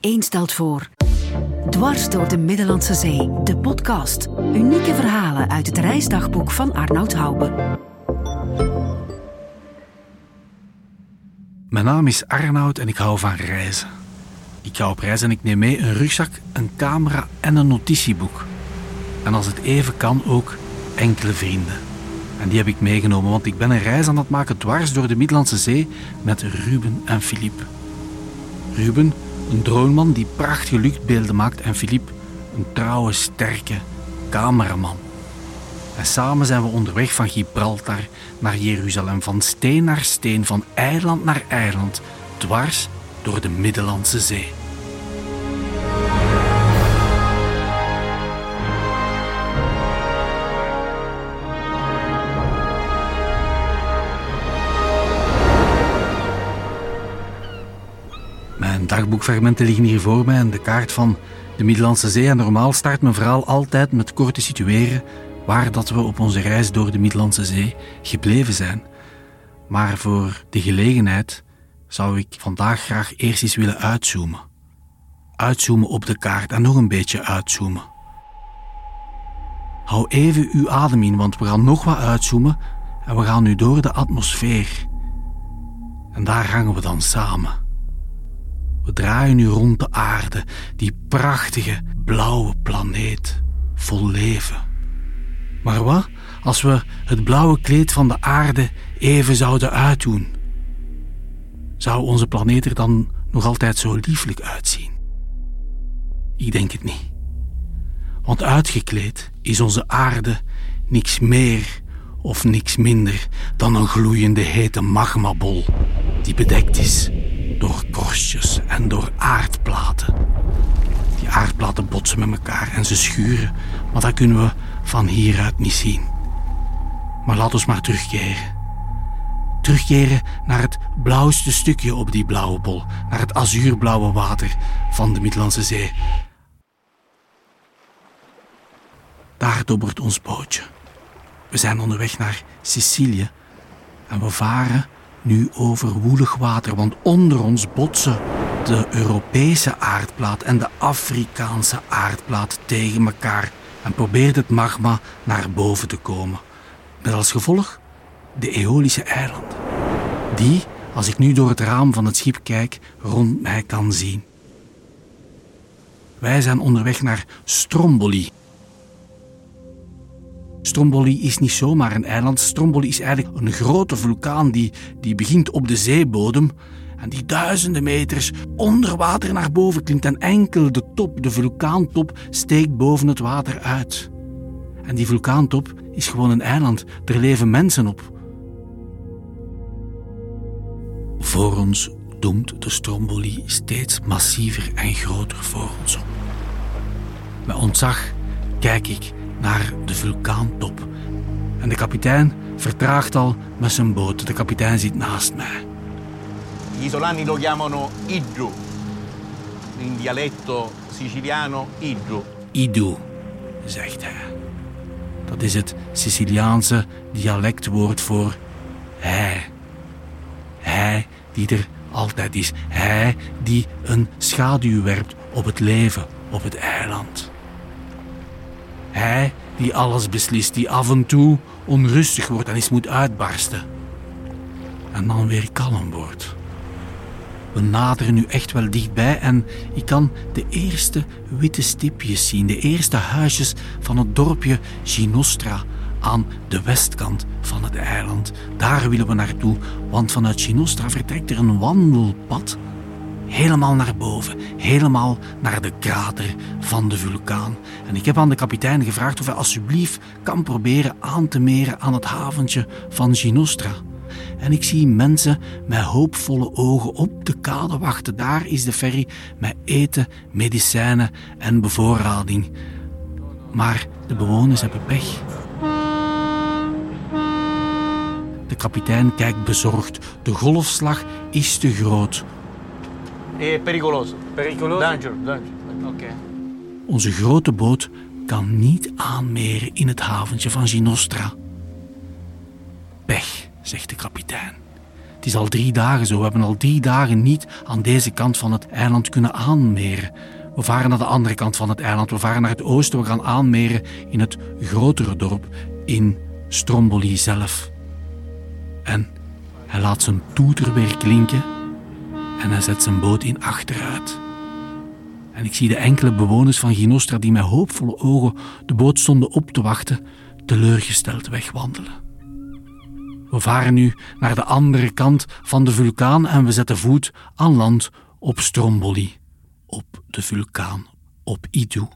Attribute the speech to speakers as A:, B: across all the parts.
A: 1 stelt voor. Dwars door de Middellandse Zee, de podcast. Unieke verhalen uit het reisdagboek van Arnoud Hoube.
B: Mijn naam is Arnoud en ik hou van reizen. Ik ga op reis en ik neem mee een rugzak, een camera en een notitieboek. En als het even kan ook enkele vrienden. En die heb ik meegenomen, want ik ben een reis aan het maken dwars door de Middellandse Zee met Ruben en Philippe. Ruben, een droomman die prachtige luchtbeelden maakt, en Philippe, een trouwe, sterke cameraman. En samen zijn we onderweg van Gibraltar naar Jeruzalem, van steen naar steen, van eiland naar eiland, dwars door de Middellandse Zee. Dagboekfragmenten liggen hier voor mij en de kaart van de Middellandse Zee. En normaal start mijn verhaal altijd met kort te situeren waar dat we op onze reis door de Middellandse Zee gebleven zijn. Maar voor de gelegenheid zou ik vandaag graag eerst eens willen uitzoomen. Uitzoomen op de kaart en nog een beetje uitzoomen. Hou even uw adem in, want we gaan nog wat uitzoomen en we gaan nu door de atmosfeer. En daar hangen we dan samen. We draaien nu rond de aarde, die prachtige blauwe planeet vol leven. Maar wat als we het blauwe kleed van de aarde even zouden uitdoen? Zou onze planeet er dan nog altijd zo lieflijk uitzien? Ik denk het niet. Want uitgekleed is onze aarde niks meer of niks minder dan een gloeiende hete magmabol die bedekt is door korstjes en door aardplaten. Die aardplaten botsen met elkaar en ze schuren, maar dat kunnen we van hieruit niet zien. Maar laat ons maar terugkeren. Terugkeren naar het blauwste stukje op die blauwe bol, naar het azuurblauwe water van de Middellandse Zee. Daar dobbert ons bootje. We zijn onderweg naar Sicilië en we varen nu over woelig water, want onder ons botsen de Europese aardplaat en de Afrikaanse aardplaat tegen elkaar en probeert het magma naar boven te komen. Met als gevolg de Eolische eilanden. Die, als ik nu door het raam van het schip kijk, rond mij kan zien. Wij zijn onderweg naar Stromboli. Stromboli is niet zomaar een eiland. Stromboli is eigenlijk een grote vulkaan die, die begint op de zeebodem en die duizenden meters onder water naar boven klimt en enkel de top, de vulkaantop, steekt boven het water uit. En die vulkaantop is gewoon een eiland, er leven mensen op. Voor ons doemt de Stromboli steeds massiever en groter voor ons op. Met ontzag kijk ik naar de vulkaantop. En de kapitein vertraagt al met zijn boot. De kapitein zit naast mij.
C: Gli isolani lo chiamano Idru, in dialetto siciliano Idru.
B: Idu, zegt hij. Dat is het Siciliaanse dialectwoord voor hij. Hij die er altijd is. Hij die een schaduw werpt op het leven op het eiland. Hij die alles beslist, die af en toe onrustig wordt en eens moet uitbarsten. En dan weer kalm wordt. We naderen nu echt wel dichtbij en ik kan de eerste witte stipjes zien, de eerste huisjes van het dorpje Ginostra aan de westkant van het eiland. Daar willen we naartoe, want vanuit Ginostra vertrekt er een wandelpad helemaal naar boven, helemaal naar de krater van de vulkaan. En ik heb aan de kapitein gevraagd of hij alsjeblieft kan proberen aan te meren aan het haventje van Ginostra. En ik zie mensen met hoopvolle ogen op de kade wachten. Daar is de ferry met eten, medicijnen en bevoorrading. Maar de bewoners hebben pech. De kapitein kijkt bezorgd. De golfslag is te groot.
C: È pericoloso.
D: Pericoloso?
C: Danger, danger.
D: Ok.
B: Onze grote boot kan niet aanmeren in het haventje van Ginostra. Pech, zegt de kapitein. Het is al drie dagen zo. We hebben al drie dagen niet aan deze kant van het eiland kunnen aanmeren. We varen naar de andere kant van het eiland. We varen naar het oosten. We gaan aanmeren in het grotere dorp, in Stromboli zelf. En hij laat zijn toeter weer klinken en hij zet zijn boot in achteruit. En ik zie de enkele bewoners van Ginostra die met hoopvolle ogen de boot stonden op te wachten, teleurgesteld wegwandelen. We varen nu naar de andere kant van de vulkaan en we zetten voet aan land op Stromboli, op de vulkaan, op Idu.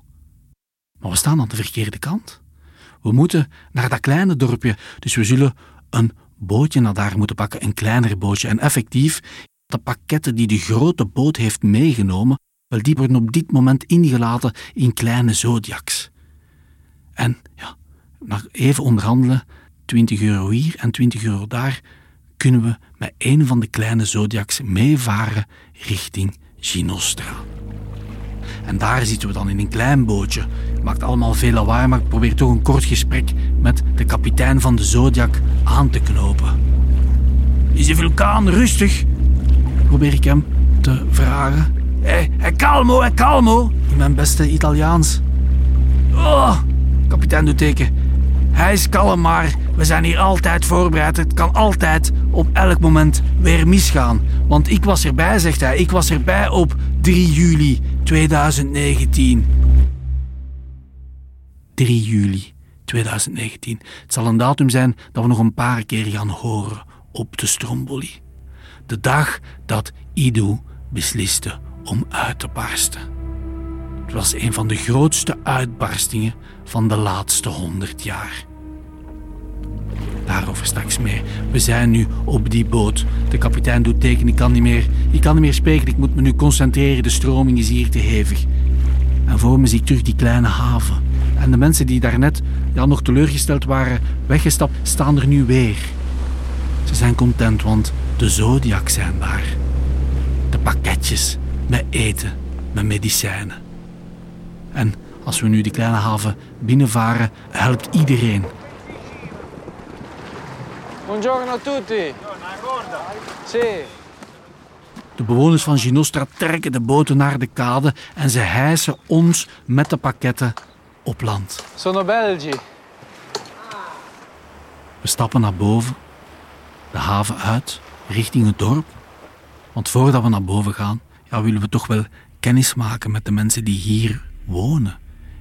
B: Maar we staan aan de verkeerde kant. We moeten naar dat kleine dorpje, dus we zullen een bootje naar daar moeten pakken, een kleiner bootje. En effectief, de pakketten die de grote boot heeft meegenomen, wel, die worden op dit moment ingelaten in kleine zodiacs. En ja, na even onderhandelen, 20 euro hier en 20 euro daar, kunnen we met een van de kleine zodiacs meevaren richting Ginostra. En daar zitten we dan in een klein bootje. Maakt allemaal veel lawaai, maar ik probeer toch een kort gesprek met de kapitein van de Zodiac aan te knopen. Is de vulkaan rustig? Probeer ik hem te vragen. Hé, hey, calmo, hey, calmo, in mijn beste Italiaans. Oh, kapitein doet teken. Hij is kalm, maar we zijn hier altijd voorbereid. Het kan altijd op elk moment weer misgaan. Want ik was erbij, zegt hij. Ik was erbij op 3 juli 2019. 3 juli 2019. Het zal een datum zijn dat we nog een paar keer gaan horen op de Stromboli. De dag dat Ido besliste om uit te barsten. Het was een van de grootste uitbarstingen van de laatste honderd jaar. Daarover straks meer. We zijn nu op die boot. De kapitein doet teken, ik kan niet meer, ik kan niet meer spreken, ik moet me nu concentreren, de stroming is hier te hevig. En voor me zie ik terug die kleine haven. En de mensen die daarnet ja, nog teleurgesteld waren weggestapt, staan er nu weer. Ze zijn content, want de Zodiac zijn daar. De pakketjes met eten, met medicijnen. En als we nu die kleine haven binnenvaren, helpt iedereen.
D: Buongiorno a tutti. Sì.
B: De bewoners van Ginostra trekken de boten naar de kade en ze hijsen ons met de pakketten op land.
D: Sono Belgi.
B: We stappen naar boven, de haven uit, richting het dorp. Want voordat we naar boven gaan, ja, willen we toch wel kennis maken met de mensen die hier wonen,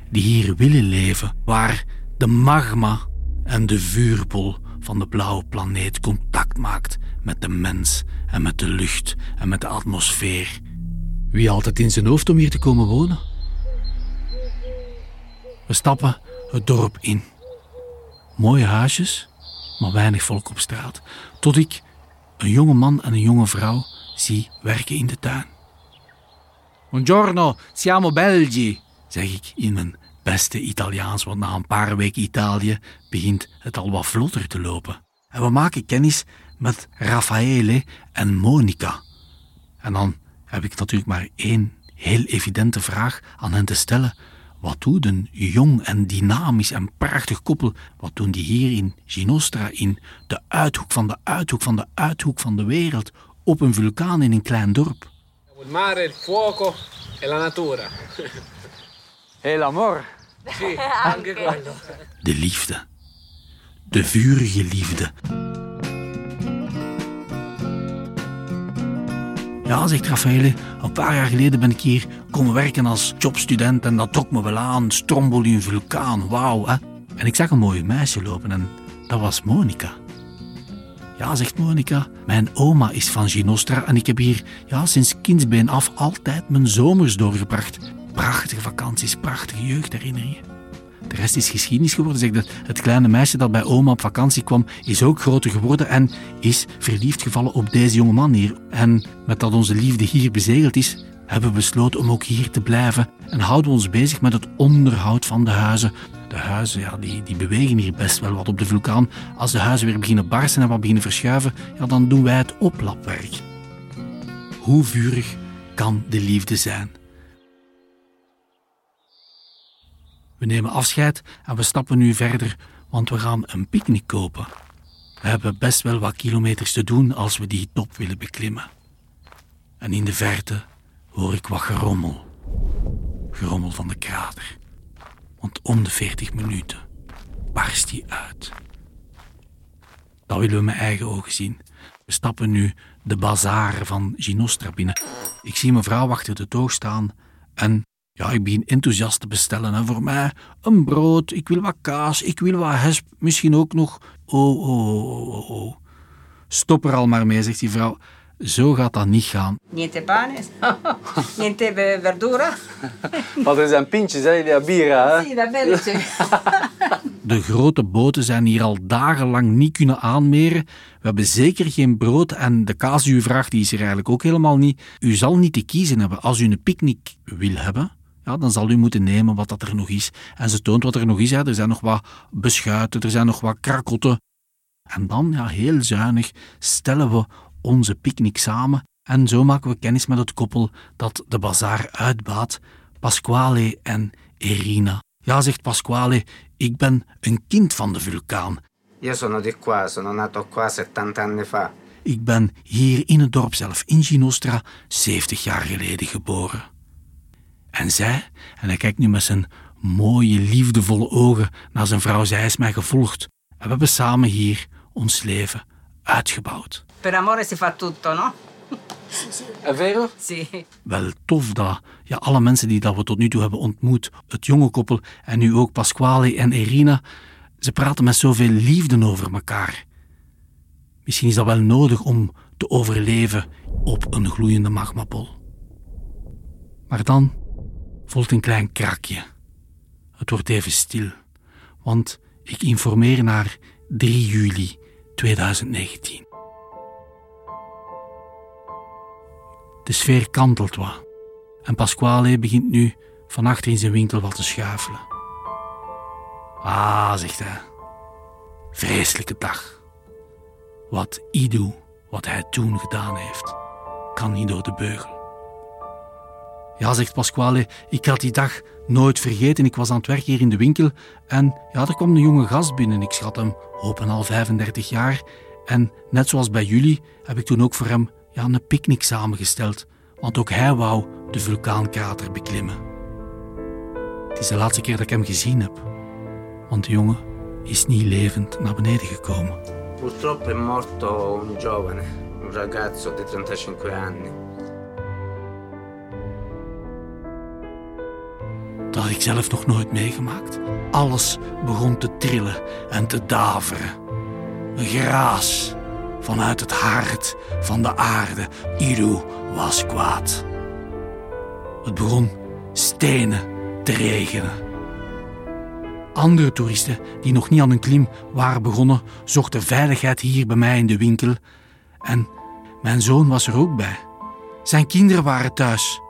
B: die hier willen leven, waar de magma en de vuurbol van de blauwe planeet contact maakt met de mens en met de lucht en met de atmosfeer. Wie altijd in zijn hoofd om hier te komen wonen? We stappen het dorp in. Mooie huisjes, maar weinig volk op straat. Tot ik een jonge man en een jonge vrouw zie werken in de tuin. Buongiorno, siamo Belgi, zeg ik in mijn beste Italiaans, want na een paar weken Italië begint het al wat vlotter te lopen. En we maken kennis met Raffaele en Monica. En dan heb ik natuurlijk maar één heel evidente vraag aan hen te stellen. Wat doet een jong en dynamisch en prachtig koppel, wat doen die hier in Ginostra, in de uithoek van de uithoek van de uithoek van de wereld, op een vulkaan in een klein dorp?
D: Il mare, il fuoco e la natura. E l'amor. Sì, anche quello.
B: De liefde. De vurige liefde. Ja, zegt Raffaele, een paar jaar geleden ben ik hier komen werken als jobstudent en dat trok me wel aan. Stromboli, vulkaan, wauw. Hè? En ik zag een mooie meisje lopen en dat was Monica. Ja, zegt Monica, mijn oma is van Ginostra en ik heb hier ja, sinds kindsbeen af altijd mijn zomers doorgebracht. Prachtige vakanties, prachtige jeugdherinneringen. De rest is geschiedenis geworden. Zeg, dat het kleine meisje dat bij oma op vakantie kwam, is ook groter geworden en is verliefd gevallen op deze jonge man hier. En met dat onze liefde hier bezegeld is, hebben we besloten om ook hier te blijven en houden we ons bezig met het onderhoud van de huizen. De huizen ja, die, die bewegen hier best wel wat op de vulkaan. Als de huizen weer beginnen barsten en wat beginnen verschuiven, ja, dan doen wij het oplapwerk. Hoe vurig kan de liefde zijn? We nemen afscheid en we stappen nu verder, want we gaan een picknick kopen. We hebben best wel wat kilometers te doen als we die top willen beklimmen. En in de verte hoor ik wat gerommel. Gerommel van de krater. Want om de 40 minuten barst die uit. Dat willen we met eigen ogen zien. We stappen nu de bazaar van Ginostra binnen. Ik zie mijn vrouw achter de toog staan en ja, ik begin enthousiast te bestellen. En voor mij een brood, ik wil wat kaas, ik wil wat hesp, misschien ook nog. Oh, oh, oh, oh, oh. Stop er al maar mee, zegt die vrouw. Zo gaat dat niet gaan.
E: Niente pane, niente verdura.
D: Want er zijn pintjes, hè, die bira. Hè?
B: De grote boten zijn hier al dagenlang niet kunnen aanmeren. We hebben zeker geen brood en de kaas die u vraagt, die is er eigenlijk ook helemaal niet. U zal niet te kiezen hebben. Als u een picknick wil hebben, ja, dan zal u moeten nemen wat dat er nog is. En ze toont wat er nog is. Hè. Er zijn nog wat beschuiten, er zijn nog wat krakotten. En dan, ja, heel zuinig, stellen we onze picknick samen. En zo maken we kennis met het koppel dat de bazaar uitbaat, Pasquale en Irina. Ja, zegt Pasquale, ik ben een kind van de vulkaan.
F: Io sono di qua, sono nato qua 70 anni fa.
B: Ik ben hier in het dorp zelf, in Ginostra, 70 jaar geleden geboren. En zij, en hij kijkt nu met zijn mooie, liefdevolle ogen naar zijn vrouw, zij is mij gevolgd. En we hebben samen hier ons leven uitgebouwd.
E: Per amore si fa tutto, no?
D: È vero?
E: Sì.
B: Wel tof dat ja, alle mensen die dat we tot nu toe hebben ontmoet, het jonge koppel en nu ook Pasquale en Irina, ze praten met zoveel liefde over elkaar. Misschien is dat wel nodig om te overleven op een gloeiende magmapol. Maar dan volgt een klein krakje. Het wordt even stil, want ik informeer naar 3 juli 2019. De sfeer kantelt wat en Pasquale begint nu van in zijn winkel wat te schuifelen. Ah, zegt hij. Vreselijke dag. Wat Ido, wat hij toen gedaan heeft, kan niet door de beugel. Ja, zegt Pasquale, ik had die dag nooit vergeten. Ik was aan het werk hier in de winkel en ja, er kwam een jonge gast binnen. Ik schat hem op en al 35 jaar. En net zoals bij jullie heb ik toen ook voor hem ja, een picknick samengesteld. Want ook hij wou de vulkaankrater beklimmen. Het is de laatste keer dat ik hem gezien heb. Want de jongen is niet levend naar beneden gekomen.
F: Purtroppo è morto un giovane, un ragazzo di 35 anni.
B: Dat had ik zelf nog nooit meegemaakt. Alles begon te trillen en te daveren. Een geraas vanuit het hart van de aarde. Ido was kwaad. Het begon stenen te regenen. Andere toeristen die nog niet aan een klim waren begonnen, zochten veiligheid hier bij mij in de winkel. En mijn zoon was er ook bij. Zijn kinderen waren thuis.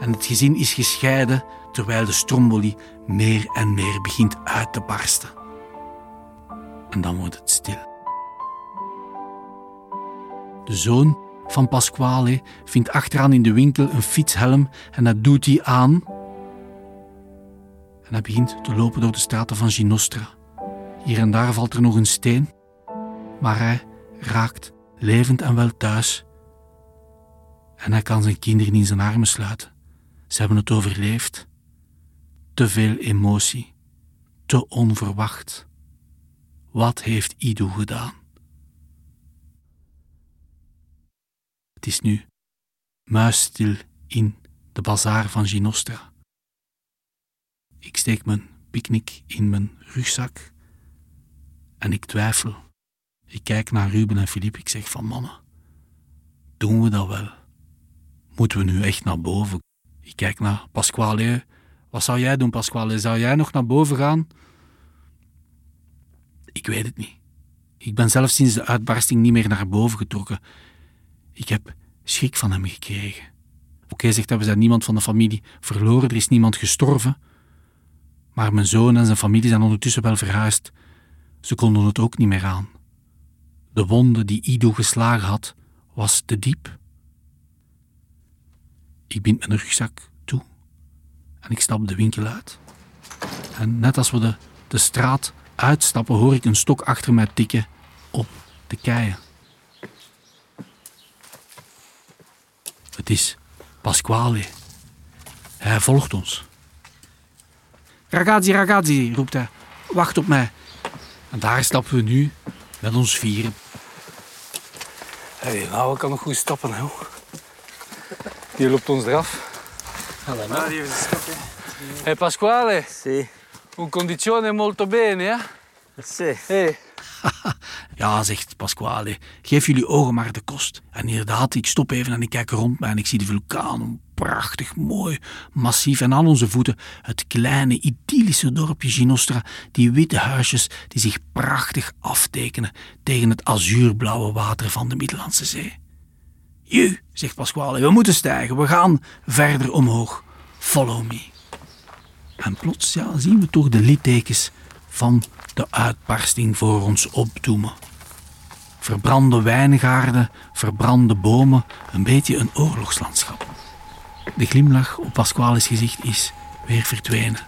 B: En het gezin is gescheiden terwijl de stromboli meer en meer begint uit te barsten. En dan wordt het stil. De zoon van Pasquale vindt achteraan in de winkel een fietshelm en dat doet hij aan. En hij begint te lopen door de straten van Ginostra. Hier en daar valt er nog een steen, maar hij raakt levend en wel thuis. En hij kan zijn kinderen in zijn armen sluiten. Ze hebben het overleefd. Te veel emotie, te onverwacht. Wat heeft Ido gedaan? Het is nu muisstil in de bazaar van Ginostra. Ik steek mijn picknick in mijn rugzak en ik twijfel. Ik kijk naar Ruben en Filip. Ik zeg van mannen, doen we dat wel? Moeten we nu echt naar boven? Ik kijk naar Pasquale. Wat zou jij doen, Pasquale? Zou jij nog naar boven gaan? Ik weet het niet. Ik ben zelf sinds de uitbarsting niet meer naar boven getrokken. Ik heb schrik van hem gekregen. Oké, zegt hij, we zijn niemand van de familie verloren, er is niemand gestorven. Maar mijn zoon en zijn familie zijn ondertussen wel verhuisd. Ze konden het ook niet meer aan. De wonde die Ido geslagen had, was te diep. Ik bind mijn rugzak en ik stap de winkel uit. En net als we de, de straat uitstappen, hoor ik een stok achter mij tikken op de keien. Het is Pasquale. Hij volgt ons. Ragazzi, ragazzi, roept hij. Wacht op mij. En daar stappen we nu met ons vieren.
D: Hey, nou, ik kan nog goed stappen, hè. Die loopt ons eraf.
F: Stapje.
D: Hey Pasquale,
F: Sì,
D: un condizione molto bene, hè?
F: sì.
D: Hey.
B: Ja, zegt Pasquale, geef jullie ogen maar de kost. En inderdaad, ik stop even en ik kijk rond me en ik zie de vulkaan. Prachtig, mooi, massief. En aan onze voeten het kleine, idyllische dorpje Ginostra. Die witte huisjes die zich prachtig aftekenen tegen het azuurblauwe water van de Middellandse Zee. Ju, zegt Pasquale, we moeten stijgen. We gaan verder omhoog. Follow me. En plots ja, zien we toch de littekens van de uitbarsting voor ons opdoemen. Verbrande wijngaarden, verbrande bomen, een beetje een oorlogslandschap. De glimlach op Pasquale's gezicht is weer verdwenen.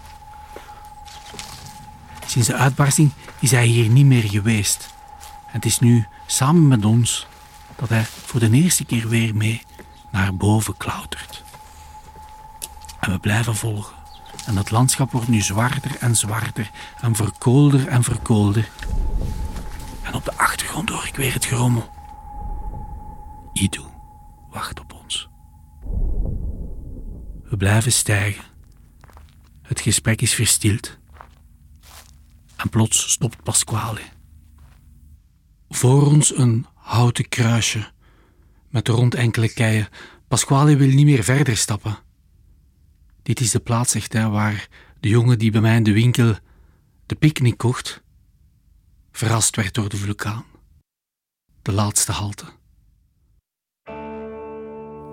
B: Sinds de uitbarsting is hij hier niet meer geweest. Het is nu samen met ons dat hij voor de eerste keer weer mee naar boven klautert. En we blijven volgen. En het landschap wordt nu zwarter en zwarter en verkoolder en verkoolder. En op de achtergrond hoor ik weer het gerommel. Idu wacht op ons. We blijven stijgen. Het gesprek is verstild. En plots stopt Pasquale. Voor ons een houten kruisje met rond enkele keien. Pasquale wil niet meer verder stappen. Dit is de plaats, zegt hij, waar de jongen die bij mij in de winkel de picknick kocht, verrast werd door de vulkaan. De laatste halte.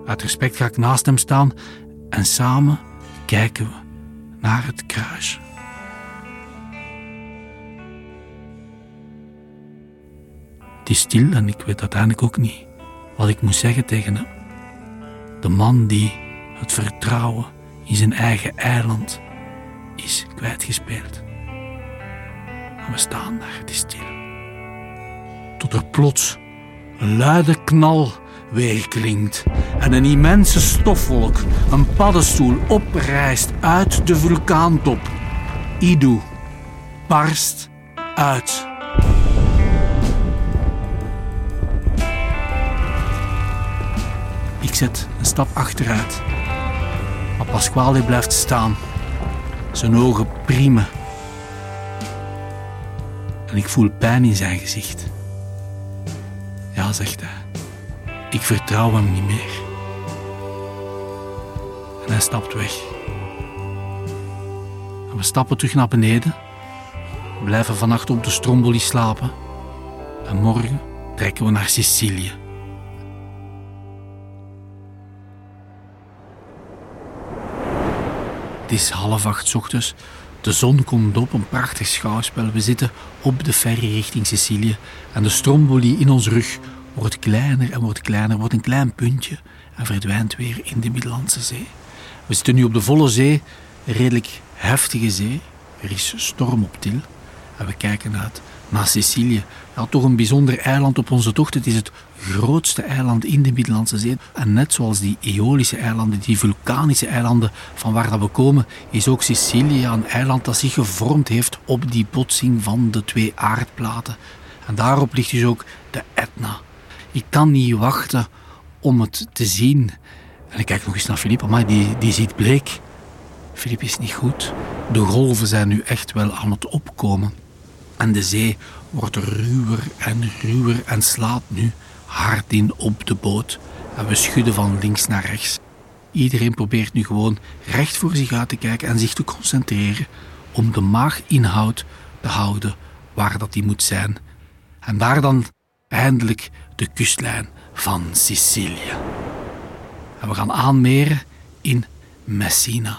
B: Uit respect ga ik naast hem staan en samen kijken we naar het kruisje. Het is stil en ik weet uiteindelijk ook niet wat ik moet zeggen tegen hem. De man die het vertrouwen in zijn eigen eiland is kwijtgespeeld. En we staan daar, het is stil. Tot er plots een luide knal weerklinkt en een immense stofwolk, een paddenstoel, oprijst uit de vulkaantop. Idu barst uit. Ik zet een stap achteruit. Maar Pasquale blijft staan. Zijn ogen priemen. En ik voel pijn in zijn gezicht. Ja, zegt hij. Ik vertrouw hem niet meer. En hij stapt weg. We stappen terug naar beneden. We blijven vannacht op de Stromboli slapen. En morgen trekken we naar Sicilië. Het is half acht ochtends. De zon komt op, een prachtig schouwspel. We zitten op de ferry richting Sicilië. En de Stromboli in ons rug wordt kleiner en wordt kleiner, wordt een klein puntje en verdwijnt weer in de Middellandse Zee. We zitten nu op de volle zee, redelijk heftige zee. Er is storm op til. En we kijken uit naar Sicilië. Ja, toch een bijzonder eiland op onze tocht. Het is het grootste eiland in de Middellandse Zee. En net zoals die Eolische eilanden, die vulkanische eilanden van waar dat we komen, is ook Sicilië een eiland dat zich gevormd heeft op die botsing van de twee aardplaten. En daarop ligt dus ook de Etna. Ik kan niet wachten om het te zien. En ik kijk nog eens naar Filip, maar die, die ziet bleek. Filip is niet goed. De golven zijn nu echt wel aan het opkomen. En de zee wordt ruwer en ruwer en slaat nu hard in op de boot. En we schudden van links naar rechts. Iedereen probeert nu gewoon recht voor zich uit te kijken en zich te concentreren om de maaginhoud te houden waar dat die moet zijn. En daar dan eindelijk de kustlijn van Sicilië. En we gaan aanmeren in Messina.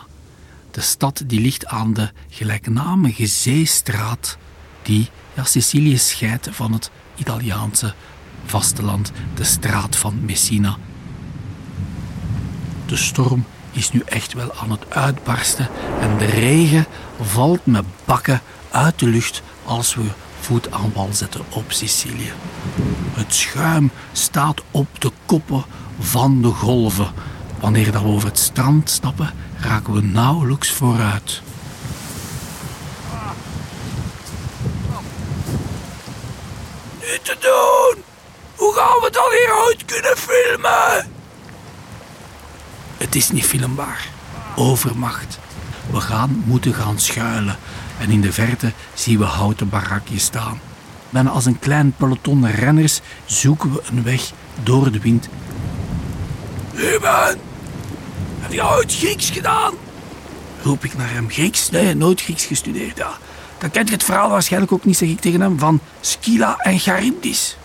B: De stad die ligt aan de gelijknamige zeestraat die ja, Sicilië scheidt van het Italiaanse vasteland, de straat van Messina. De storm is nu echt wel aan het uitbarsten en de regen valt met bakken uit de lucht als we voet aan wal zetten op Sicilië. Het schuim staat op de koppen van de golven. Wanneer we over het strand stappen, raken we nauwelijks vooruit. Te doen! Hoe gaan we dan hieruit kunnen filmen? Het is niet filmbaar. Overmacht. We gaan moeten gaan schuilen. En in de verte zien we houten barakjes staan. Bijna als een klein peloton renners zoeken we een weg door de wind. Ruben, heb je ooit Grieks gedaan? Roep ik naar hem. Grieks? Nee, nooit Grieks gestudeerd. Ja. Dan kent je het verhaal waarschijnlijk ook niet, zeg ik tegen hem, van Scylla en Charybdis.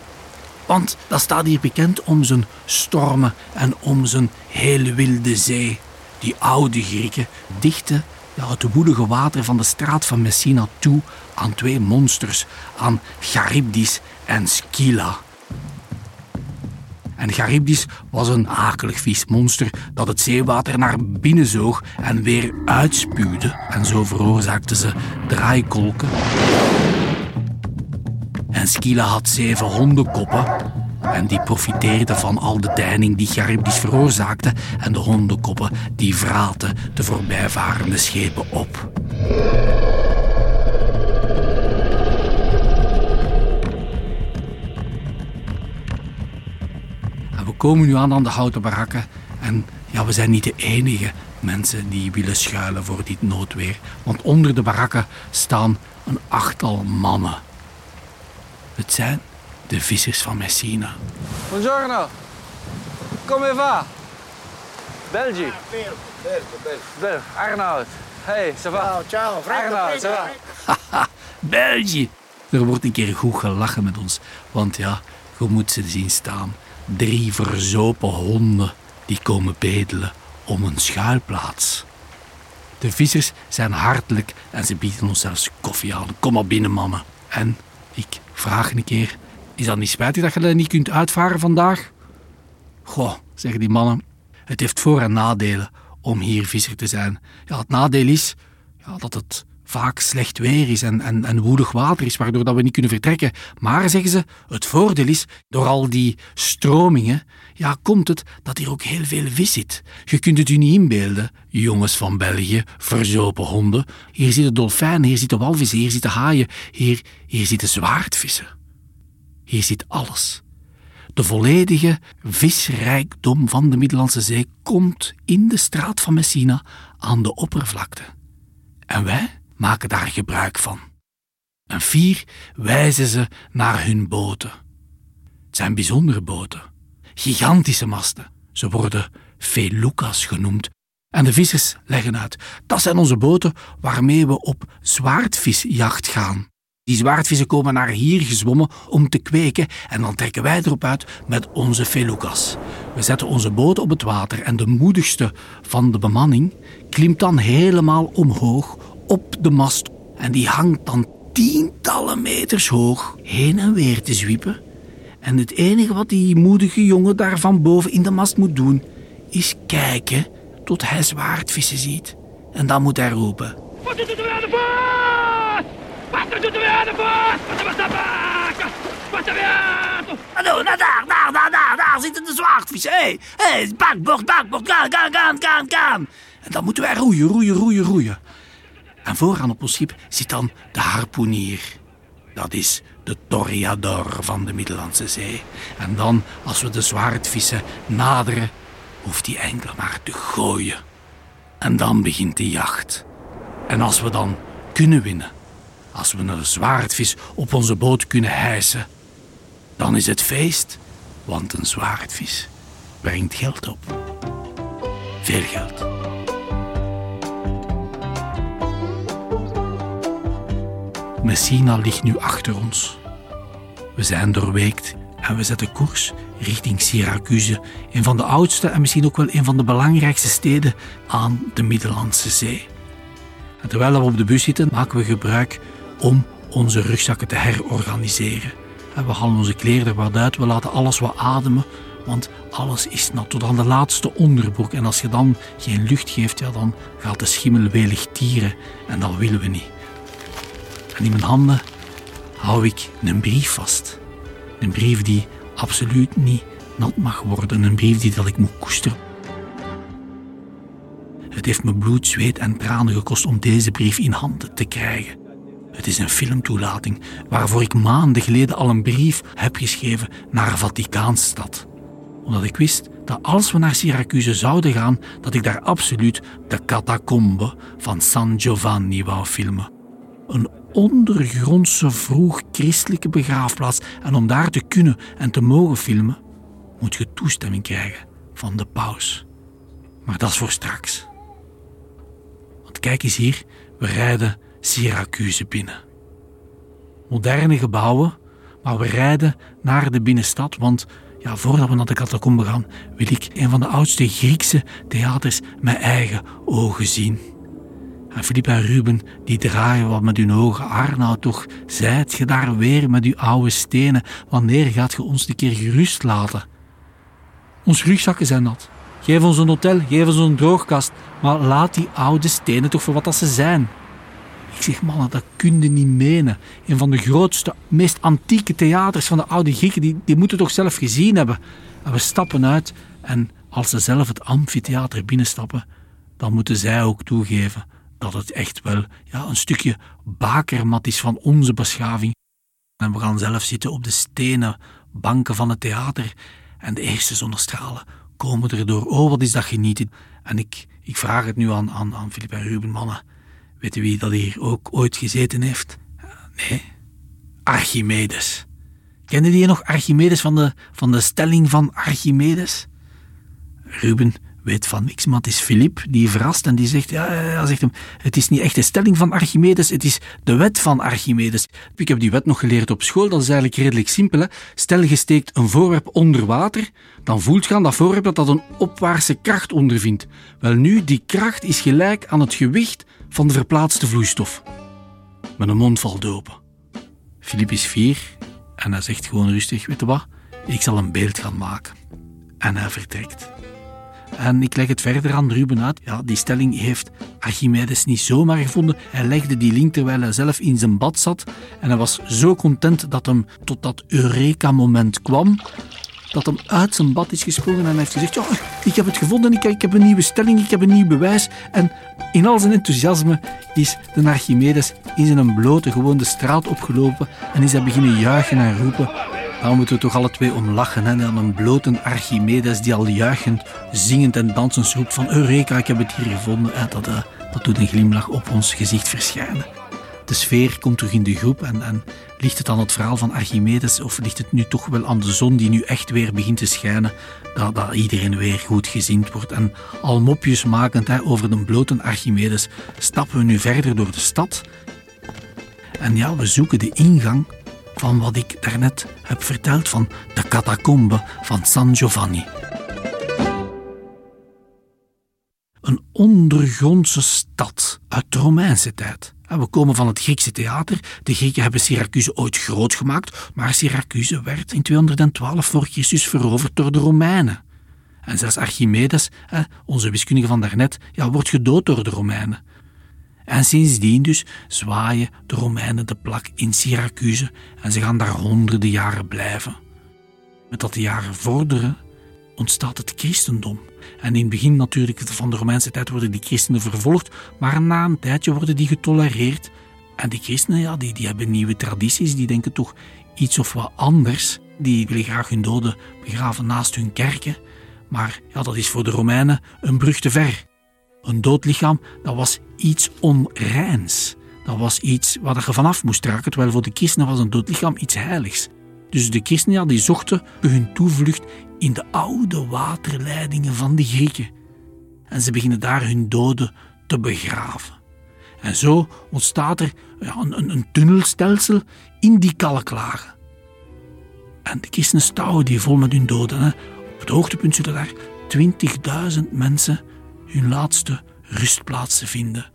B: Want dat staat hier bekend om zijn stormen en om zijn hele wilde zee. Die oude Grieken dichten ja, het woelige water van de straat van Messina toe aan twee monsters, aan Charybdis en Scylla. En Charybdis was een akelig vies monster dat het zeewater naar binnen zoog en weer uitspuwde. En zo veroorzaakte ze draaikolken. En Scylla had zeven hondenkoppen. En die profiteerden van al de deining die Charybdis veroorzaakte. En de hondenkoppen die vraten de voorbijvarende schepen op. komen nu aan aan de houten barakken. En ja, we zijn niet de enige mensen die willen schuilen voor dit noodweer. Want onder de barakken staan een achttal mannen. Het zijn de vissers van Messina.
D: Buongiorno. Come va? Belgi. Bel, Arnoud. Hey, ça va?
C: ciao,
D: Arnoud, ça va?
B: Haha, België! Er wordt een keer goed gelachen met ons. Want ja, je moet ze zien staan. Drie verzopen honden die komen bedelen om een schuilplaats. De vissers zijn hartelijk en ze bieden ons zelfs koffie aan. Kom maar binnen, mannen. En ik vraag een keer: is dat niet spijtig dat je dat niet kunt uitvaren vandaag? Goh, zeggen die mannen. Het heeft voor- en nadelen om hier visser te zijn. Ja, het nadeel is ja, dat het vaak slecht weer is en, en, en woelig water is, waardoor dat we niet kunnen vertrekken. Maar, zeggen ze, het voordeel is, door al die stromingen, ja, komt het dat hier ook heel veel vis zit. Je kunt het u niet inbeelden, jongens van België, verzopen honden. Hier zitten dolfijnen, hier zitten walvissen, hier zitten haaien, hier, hier zitten zwaardvissen. Hier zit alles. De volledige visrijkdom van de Middellandse Zee komt in de straat van Messina aan de oppervlakte. En wij maken daar gebruik van. En vier wijzen ze naar hun boten. Het zijn bijzondere boten, gigantische masten. Ze worden felucas genoemd. En de vissers leggen uit: dat zijn onze boten waarmee we op zwaardvisjacht gaan. Die zwaardvissen komen naar hier gezwommen om te kweken en dan trekken wij erop uit met onze felucas. We zetten onze boot op het water en de moedigste van de bemanning klimt dan helemaal omhoog op de mast en die hangt dan tientallen meters hoog heen en weer te zwiepen. En het enige wat die moedige jongen daar van boven in de mast moet doen, is kijken tot hij zwaardvissen ziet. En dan moet hij roepen.
G: Wat doet u aan de boot? Wat doet u aan de boot? Wat was dat maken? Wat er?
B: Hallo, nou daar, daar, daar, daar, daar zitten de zwaardvissen. Hé, hey, hey, bakboord, bakboord, gaan, gaan, gaan, gaan, gaan. En dan moeten wij roeien, roeien, roeien, roeien. En vooraan op ons schip zit dan de harpoenier. Dat is de toreador van de Middellandse Zee. En dan, als we de zwaardvissen naderen, hoeft hij enkel maar te gooien. En dan begint de jacht. En als we dan kunnen winnen, als we een zwaardvis op onze boot kunnen hijsen, dan is het feest, want een zwaardvis brengt geld op. Veel geld. Messina ligt nu achter ons. We zijn doorweekt en we zetten koers richting Syracuse, een van de oudste en misschien ook wel een van de belangrijkste steden aan de Middellandse Zee. Terwijl we op de bus zitten, maken we gebruik om onze rugzakken te herorganiseren. En we halen onze kleren er wat uit, we laten alles wat ademen, want alles is nat tot aan de laatste onderbroek. En als je dan geen lucht geeft, ja, dan gaat de schimmel welig tieren en dat willen we niet. En in mijn handen hou ik een brief vast. Een brief die absoluut niet nat mag worden. Een brief die dat ik moet koesteren. Het heeft me bloed, zweet en tranen gekost om deze brief in handen te krijgen. Het is een filmtoelating waarvoor ik maanden geleden al een brief heb geschreven naar Vaticaanstad. Omdat ik wist dat als we naar Syracuse zouden gaan, dat ik daar absoluut de catacombe van San Giovanni wou filmen. Een ondergrondse vroeg christelijke begraafplaats. En om daar te kunnen en te mogen filmen, moet je toestemming krijgen van de paus. Maar dat is voor straks. Want kijk eens hier, we rijden Syracuse binnen. Moderne gebouwen, maar we rijden naar de binnenstad, want ja, voordat we naar de catacombe gaan, wil ik een van de oudste Griekse theaters met eigen ogen zien. En Ruben, die draaien wat met hun ogen. Arnoud, toch, zijt je daar weer met uw oude stenen? Wanneer gaat je ons een keer gerust laten? Ons rugzakken zijn nat. Geef ons een hotel, geef ons een droogkast, maar laat die oude stenen toch voor wat dat ze zijn. Ik zeg, mannen, dat kun niet menen. Een van de grootste, meest antieke theaters van de oude Grieken, die, die moeten toch zelf gezien hebben. En we stappen uit en als ze zelf het amfitheater binnenstappen, dan moeten zij ook toegeven dat het echt wel ja, een stukje bakermat is van onze beschaving. En we gaan zelf zitten op de stenen banken van het theater en de eerste zonnestralen komen erdoor. Oh, wat is dat genieten. En ik, ik vraag het nu aan, aan, aan Filip en Ruben, mannen. Weet u wie dat hier ook ooit gezeten heeft? Nee, Archimedes. Kennen die nog Archimedes van de, van de stelling van Archimedes? Ruben weet van niks, maar het is Filip die verrast en die zegt, ja, ja, zegt hem, het is niet echt de stelling van Archimedes, het is de wet van Archimedes. Ik heb die wet nog geleerd op school, dat is eigenlijk redelijk simpel. Hè? Stel je steekt een voorwerp onder water, dan voelt je aan dat voorwerp dat dat een opwaartse kracht ondervindt. Wel nu, die kracht is gelijk aan het gewicht van de verplaatste vloeistof. Met een mond valt open. Filip is vier en hij zegt gewoon rustig, weet je wat, ik zal een beeld gaan maken. En hij vertrekt. En ik leg het verder aan Ruben uit. Ja, die stelling heeft Archimedes niet zomaar gevonden. Hij legde die link terwijl hij zelf in zijn bad zat. En hij was zo content dat hem tot dat Eureka-moment kwam. Dat hem uit zijn bad is gesprongen en hij heeft gezegd: Ik heb het gevonden, ik, ik heb een nieuwe stelling, ik heb een nieuw bewijs. En in al zijn enthousiasme is de Archimedes in zijn blote gewoon de straat opgelopen en is hij beginnen juichen en roepen. Dan moeten we toch alle twee om lachen. Hè? Dan een blote Archimedes die al juichend, zingend en dansend roept van Eureka, ik heb het hier gevonden. Dat, uh, dat doet een glimlach op ons gezicht verschijnen. De sfeer komt terug in de groep en, en ligt het aan het verhaal van Archimedes of ligt het nu toch wel aan de zon die nu echt weer begint te schijnen, dat, dat iedereen weer goed gezind wordt. En al mopjes makend hè, over de blote Archimedes stappen we nu verder door de stad. En ja, we zoeken de ingang van wat ik daarnet heb verteld van de catacombe van San Giovanni. Een ondergrondse stad uit de Romeinse tijd. We komen van het Griekse theater. De Grieken hebben Syracuse ooit groot gemaakt, maar Syracuse werd in 212 voor Christus veroverd door de Romeinen. En zelfs Archimedes, onze wiskundige van daarnet, ja, wordt gedood door de Romeinen. En sindsdien dus zwaaien de Romeinen de plak in Syracuse en ze gaan daar honderden jaren blijven. Met dat de jaren vorderen ontstaat het christendom. En in het begin natuurlijk van de Romeinse tijd worden die christenen vervolgd, maar na een tijdje worden die getolereerd. En die christenen ja, die, die hebben nieuwe tradities, die denken toch iets of wat anders. Die willen graag hun doden begraven naast hun kerken. Maar ja, dat is voor de Romeinen een brug te ver. Een dood lichaam, dat was iets onreins. Dat was iets waar je vanaf moest raken, terwijl voor de christenen was een dood lichaam iets heiligs. Dus de christenen die zochten hun toevlucht in de oude waterleidingen van de Grieken. En ze beginnen daar hun doden te begraven. En zo ontstaat er ja, een, een, tunnelstelsel in die kalklagen. En de christenen stouwen die vol met hun doden. Op het hoogtepunt zullen daar 20.000 mensen hun laatste rustplaatsen vinden.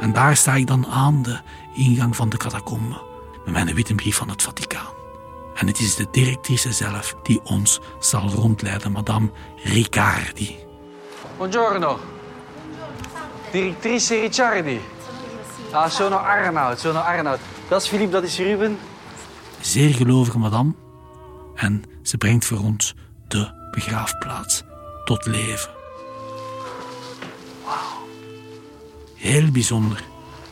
B: En daar sta ik dan aan de ingang van de catacombe met mijn witte brief van het Vaticaan. En het is de directrice zelf die ons zal rondleiden, madame Riccardi.
D: Buongiorno. Directrice Ricciardi. Ah, sono Arnoud, sono Arnoud. Dat is Philippe, dat is Ruben.
B: Zeer gelovige madame. En ze brengt voor ons de begraafplaats tot leven. Wauw. Heel bijzonder,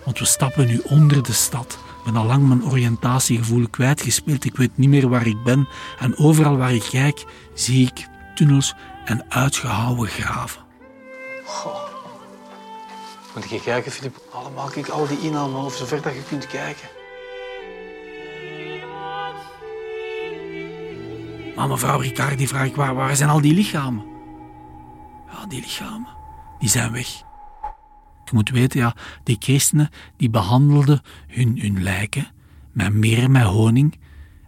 B: want we stappen nu onder de stad. Ik ben al lang mijn oriëntatiegevoel kwijtgespeeld. Ik weet niet meer waar ik ben. En overal waar ik kijk, zie ik tunnels en uitgehouwen graven.
D: Moet je kijken, Philippe. Allemaal, kijk, al die inhalen over zover dat je kunt kijken.
B: Maar mevrouw Riccardi vraag ik, waar, waar zijn al die lichamen? Ja, die lichamen, die zijn weg. Je moet weten, ja, die christenen die behandelden hun, hun lijken met meer, met honing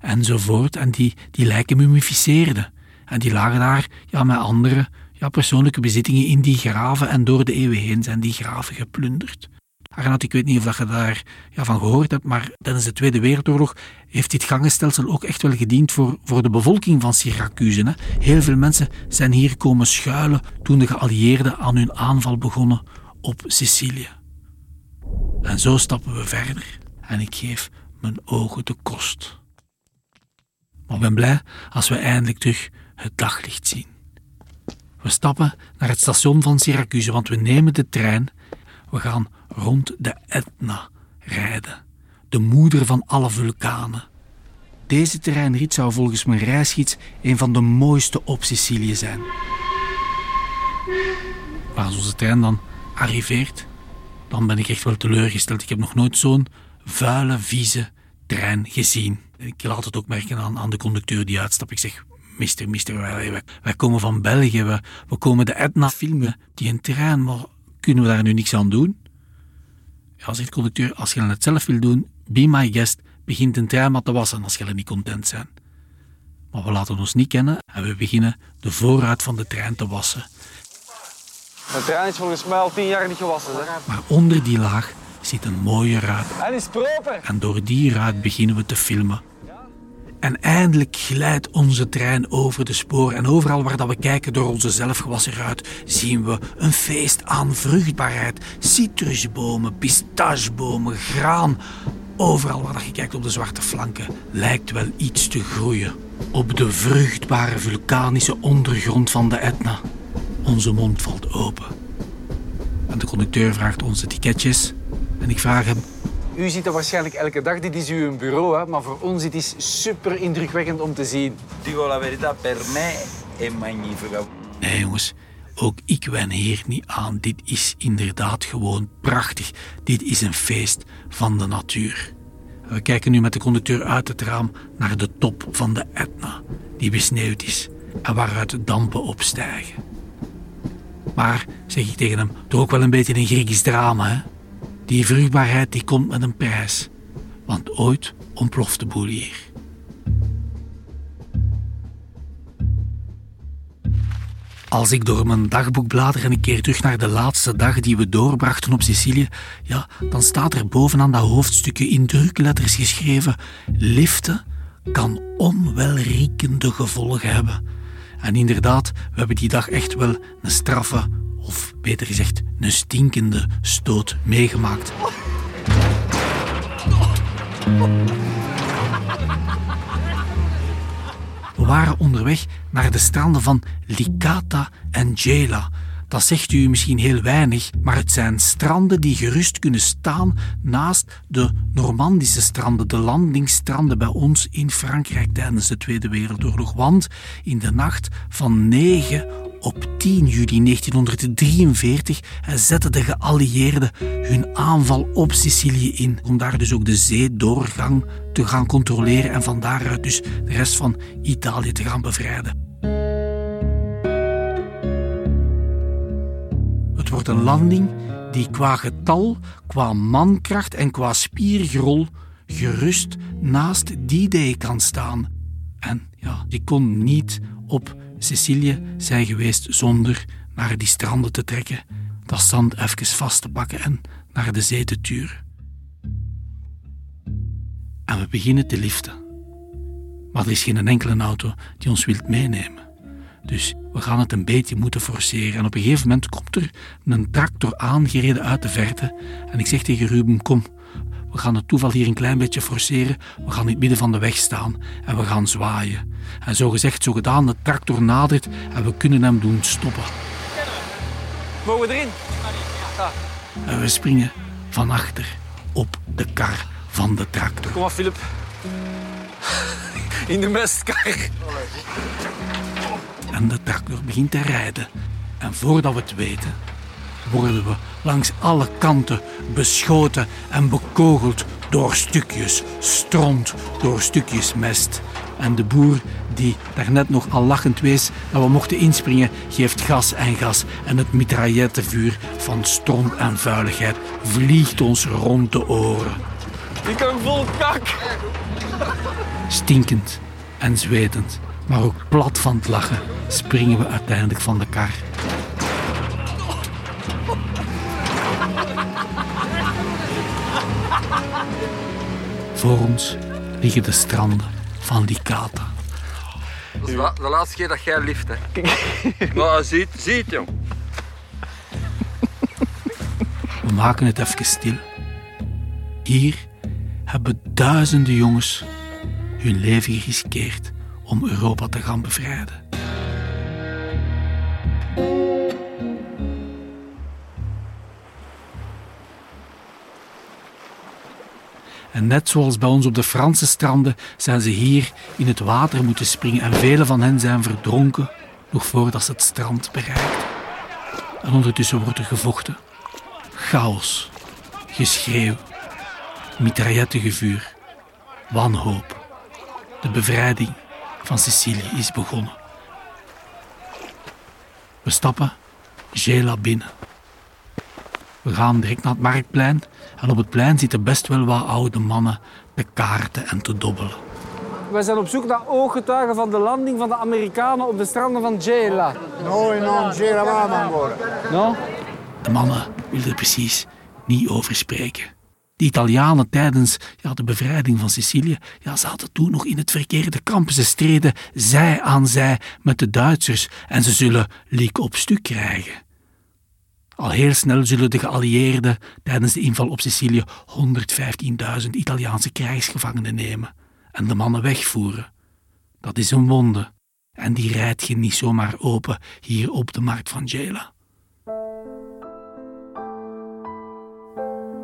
B: enzovoort. En die, die lijken mummificeerden. En die lagen daar ja, met andere ja, persoonlijke bezittingen in die graven. En door de eeuwen heen zijn die graven geplunderd. Arnoud, ik weet niet of dat je daar ja, van gehoord hebt, maar tijdens de Tweede Wereldoorlog heeft dit gangenstelsel ook echt wel gediend voor, voor de bevolking van Syracuse. Hè. Heel veel mensen zijn hier komen schuilen toen de geallieerden aan hun aanval begonnen op Sicilië. En zo stappen we verder en ik geef mijn ogen de kost. Maar ik ben blij als we eindelijk terug het daglicht zien. We stappen naar het station van Syracuse, want we nemen de trein. We gaan rond de Etna rijden, de moeder van alle vulkanen. Deze terreinrit zou volgens mijn reisgids een van de mooiste op Sicilië zijn. Maar als onze trein dan arriveert, dan ben ik echt wel teleurgesteld. Ik heb nog nooit zo'n vuile, vieze trein gezien. Ik laat het ook merken aan, aan de conducteur die uitstapt. Ik zeg, mister, mister, wij, komen van België. We, we komen de Etna filmen. Die een trein, maar kunnen we daar nu niks aan doen? Ja, zegt de conducteur, als je het zelf wil doen, be my guest, begint een trein maar te wassen als je niet content bent. Maar we laten ons niet kennen en we beginnen de voorruit van de trein te wassen.
D: De trein is volgens mij al tien jaar niet gewassen. Hè?
B: Maar onder die laag zit een mooie ruit.
D: En is proper.
B: En door die ruit beginnen we te filmen. En eindelijk glijdt onze trein over de sporen. En overal waar dat we kijken door onze zelfgewassen ruit, zien we een feest aan vruchtbaarheid. Citrusbomen, pistachebomen, graan. Overal waar dat je kijkt op de zwarte flanken, lijkt wel iets te groeien. Op de vruchtbare vulkanische ondergrond van de Etna. Onze mond valt open. En de conducteur vraagt ons de ticketjes. En ik vraag hem,
D: U ziet dat waarschijnlijk elke dag. Dit is uw bureau, hè? maar voor ons het is super indrukwekkend om te zien.
H: Dico la verità, per me è magnifica.
B: Nee, jongens, ook ik wen hier niet aan. Dit is inderdaad gewoon prachtig. Dit is een feest van de natuur. We kijken nu met de conducteur uit het raam naar de top van de Etna, die besneeuwd is en waaruit dampen opstijgen. Maar, zeg ik tegen hem, toch ook wel een beetje een Grieks drama, hè? Die vruchtbaarheid die komt met een prijs. Want ooit ontploft de boel hier. Als ik door mijn dagboek blader en ik keer terug naar de laatste dag die we doorbrachten op Sicilië, ja, dan staat er bovenaan dat hoofdstukje in drukletters geschreven: liften kan onwelriekende gevolgen hebben. En inderdaad, we hebben die dag echt wel een straffe, of beter gezegd, een stinkende stoot meegemaakt. We waren onderweg naar de stranden van Licata en Gela. Dat zegt u misschien heel weinig, maar het zijn stranden die gerust kunnen staan naast de Normandische stranden, de landingsstranden bij ons in Frankrijk tijdens de Tweede Wereldoorlog. Want in de nacht van 9 op 10 juli 1943 zetten de geallieerden hun aanval op Sicilië in, om daar dus ook de zeedoorgang te gaan controleren en van daaruit dus de rest van Italië te gaan bevrijden. Het wordt een landing die qua getal, qua mankracht en qua spiergrol gerust naast die day kan staan. En ja, die kon niet op Sicilië zijn geweest zonder naar die stranden te trekken, dat zand even vast te pakken en naar de zee te turen. En we beginnen te liften. Maar er is geen enkele auto die ons wilt meenemen. Dus we gaan het een beetje moeten forceren. En op een gegeven moment komt er een tractor aangereden uit de verte. En ik zeg tegen Ruben, kom, we gaan het toeval hier een klein beetje forceren. We gaan in het midden van de weg staan en we gaan zwaaien. En zo gezegd, zo gedaan, de tractor nadert en we kunnen hem doen stoppen.
D: Mogen we erin?
B: En we springen van achter op de kar van de tractor.
D: Kom maar, Filip. In de mestkar.
B: En de tractor begint te rijden. En voordat we het weten, worden we langs alle kanten beschoten en bekogeld door stukjes stront, door stukjes mest. En de boer, die daarnet nog al lachend wees dat we mochten inspringen, geeft gas en gas. En het mitraillettenvuur van stront en vuiligheid vliegt ons rond de oren.
D: Ik kan vol kak.
B: Stinkend en zwetend, maar ook plat van het lachen, springen we uiteindelijk van de kar. Voor ons liggen de stranden van Licata.
H: Dat is de laatste keer dat jij lift, hè. Maar ziet, ziet, jong.
B: We maken het even stil. Hier hebben duizenden jongens hun leven geriskeerd om Europa te gaan bevrijden. En net zoals bij ons op de Franse stranden zijn ze hier in het water moeten springen en vele van hen zijn verdronken nog voordat ze het strand bereikten. En ondertussen wordt er gevochten. Chaos, geschreeuw, mitraillettengevuur, wanhoop. De bevrijding van Sicilië is begonnen. We stappen Gela binnen. We gaan direct naar het marktplein en op het plein zitten best wel wat oude mannen te kaarten en te dobbelen.
D: Wij zijn op zoek naar ooggetuigen van de landing van de Amerikanen op de stranden van Gela.
I: Noi non c'eravamo ancora.
D: No?
B: De mannen wilden er precies niet over spreken. De Italianen tijdens ja, de bevrijding van Sicilië ja, zaten toen nog in het verkeerde kamp. Ze streden zij aan zij met de Duitsers en ze zullen liek op stuk krijgen. Al heel snel zullen de geallieerden tijdens de inval op Sicilië 115.000 Italiaanse krijgsgevangenen nemen en de mannen wegvoeren. Dat is een wonde en die rijdt je niet zomaar open hier op de markt van Gela.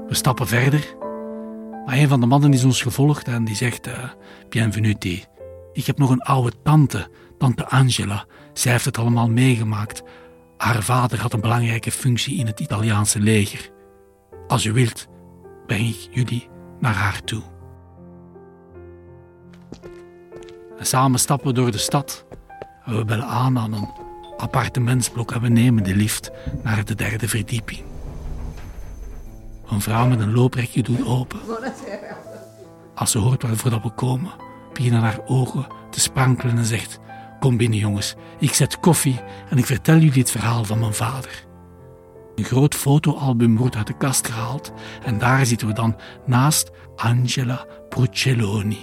B: We stappen verder, maar een van de mannen is ons gevolgd en die zegt: Bienvenuti. Ik heb nog een oude tante, tante Angela. Zij heeft het allemaal meegemaakt. Haar vader had een belangrijke functie in het Italiaanse leger. Als u wilt, breng ik jullie naar haar toe. En samen stappen we door de stad. We bellen aan aan een appartementsblok en we nemen de lift naar de derde verdieping. Een vrouw met een looprekje doet open. Als ze hoort waarvoor dat we komen, beginnen haar ogen te sprankelen en zegt: Kom binnen, jongens, ik zet koffie en ik vertel jullie het verhaal van mijn vader. Een groot fotoalbum wordt uit de kast gehaald en daar zitten we dan naast Angela Brucelloni,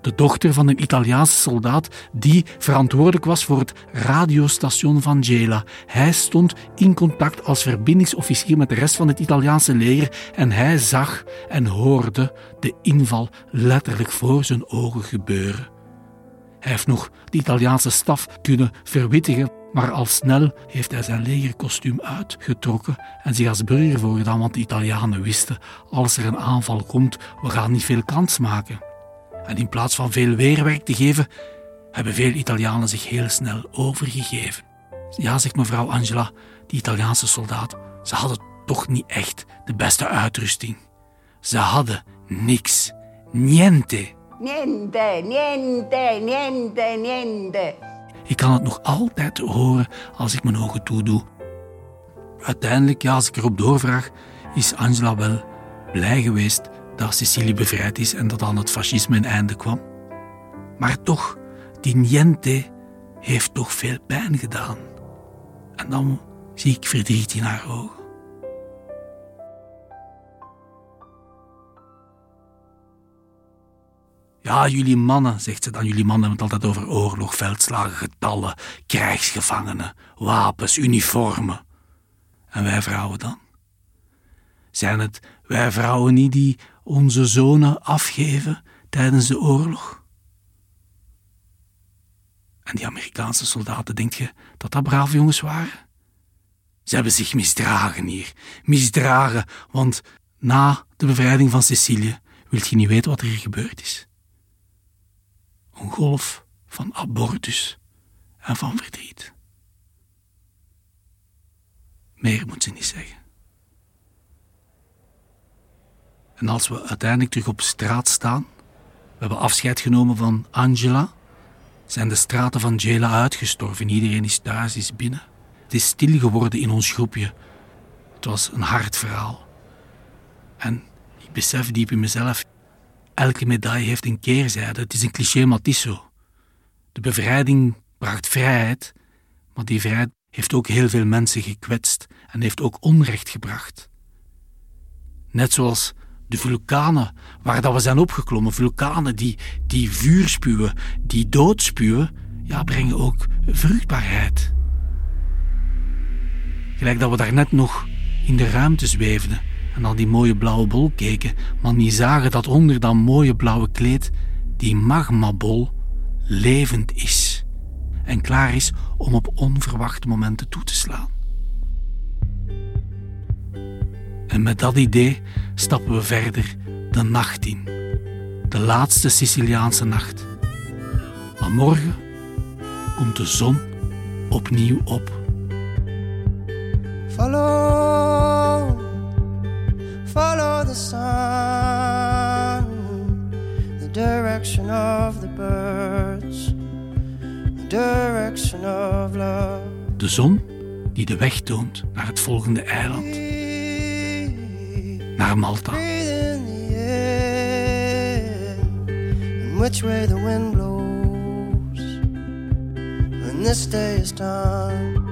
B: de dochter van een Italiaanse soldaat die verantwoordelijk was voor het radiostation van Gela. Hij stond in contact als verbindingsofficier met de rest van het Italiaanse leger en hij zag en hoorde de inval letterlijk voor zijn ogen gebeuren. Hij heeft nog de Italiaanse staf kunnen verwittigen, maar al snel heeft hij zijn legerkostuum uitgetrokken en zich als burger voorgedaan, want de Italianen wisten, als er een aanval komt, we gaan niet veel kans maken. En in plaats van veel weerwerk te geven, hebben veel Italianen zich heel snel overgegeven. Ja, zegt mevrouw Angela, die Italiaanse soldaat, ze hadden toch niet echt de beste uitrusting. Ze hadden niks. Niente.
J: Niente, niente, niente, niente.
B: Ik kan het nog altijd horen als ik mijn ogen toedoe. Uiteindelijk, ja, als ik erop doorvraag, is Angela wel blij geweest dat Sicilië bevrijd is en dat aan het fascisme een einde kwam. Maar toch, die niente heeft toch veel pijn gedaan. En dan zie ik verdriet in haar ogen. Ja, jullie mannen, zegt ze dan. Jullie mannen hebben het altijd over oorlog, veldslagen, getallen, krijgsgevangenen, wapens, uniformen. En wij vrouwen dan? Zijn het wij vrouwen niet die onze zonen afgeven tijdens de oorlog? En die Amerikaanse soldaten, denk je dat dat brave jongens waren? Ze hebben zich misdragen hier. Misdragen, want na de bevrijding van Sicilië wilt je niet weten wat er hier gebeurd is. Een golf van abortus en van verdriet. Meer moet ze niet zeggen. En als we uiteindelijk terug op straat staan, we hebben afscheid genomen van Angela, zijn de straten van Jela uitgestorven. Iedereen is thuis, is binnen. Het is stil geworden in ons groepje. Het was een hard verhaal. En ik besef diep in mezelf, elke medaille heeft een keerzijde. Het is een cliché, maar het is zo. De bevrijding bracht vrijheid, maar die vrijheid heeft ook heel veel mensen gekwetst en heeft ook onrecht gebracht. Net zoals de vulkanen waar dat we zijn opgeklommen, vulkanen die, die vuur spuwen, die dood spuwen, ja, brengen ook vruchtbaarheid. Gelijk dat we daarnet nog in de ruimte zweefden en naar die mooie blauwe bol keken, maar niet zagen dat onder dat mooie blauwe kleed die magmabol levend is en klaar is om op onverwachte momenten toe te slaan. En met dat idee stappen we verder de nacht in. De laatste Siciliaanse nacht. Maar morgen komt de zon opnieuw op.
K: Follow, the sun, the direction of the birds, the direction of love.
B: De zon die de weg toont naar het volgende eiland. Naar Malta.
K: Which way the wind blows when this day is done.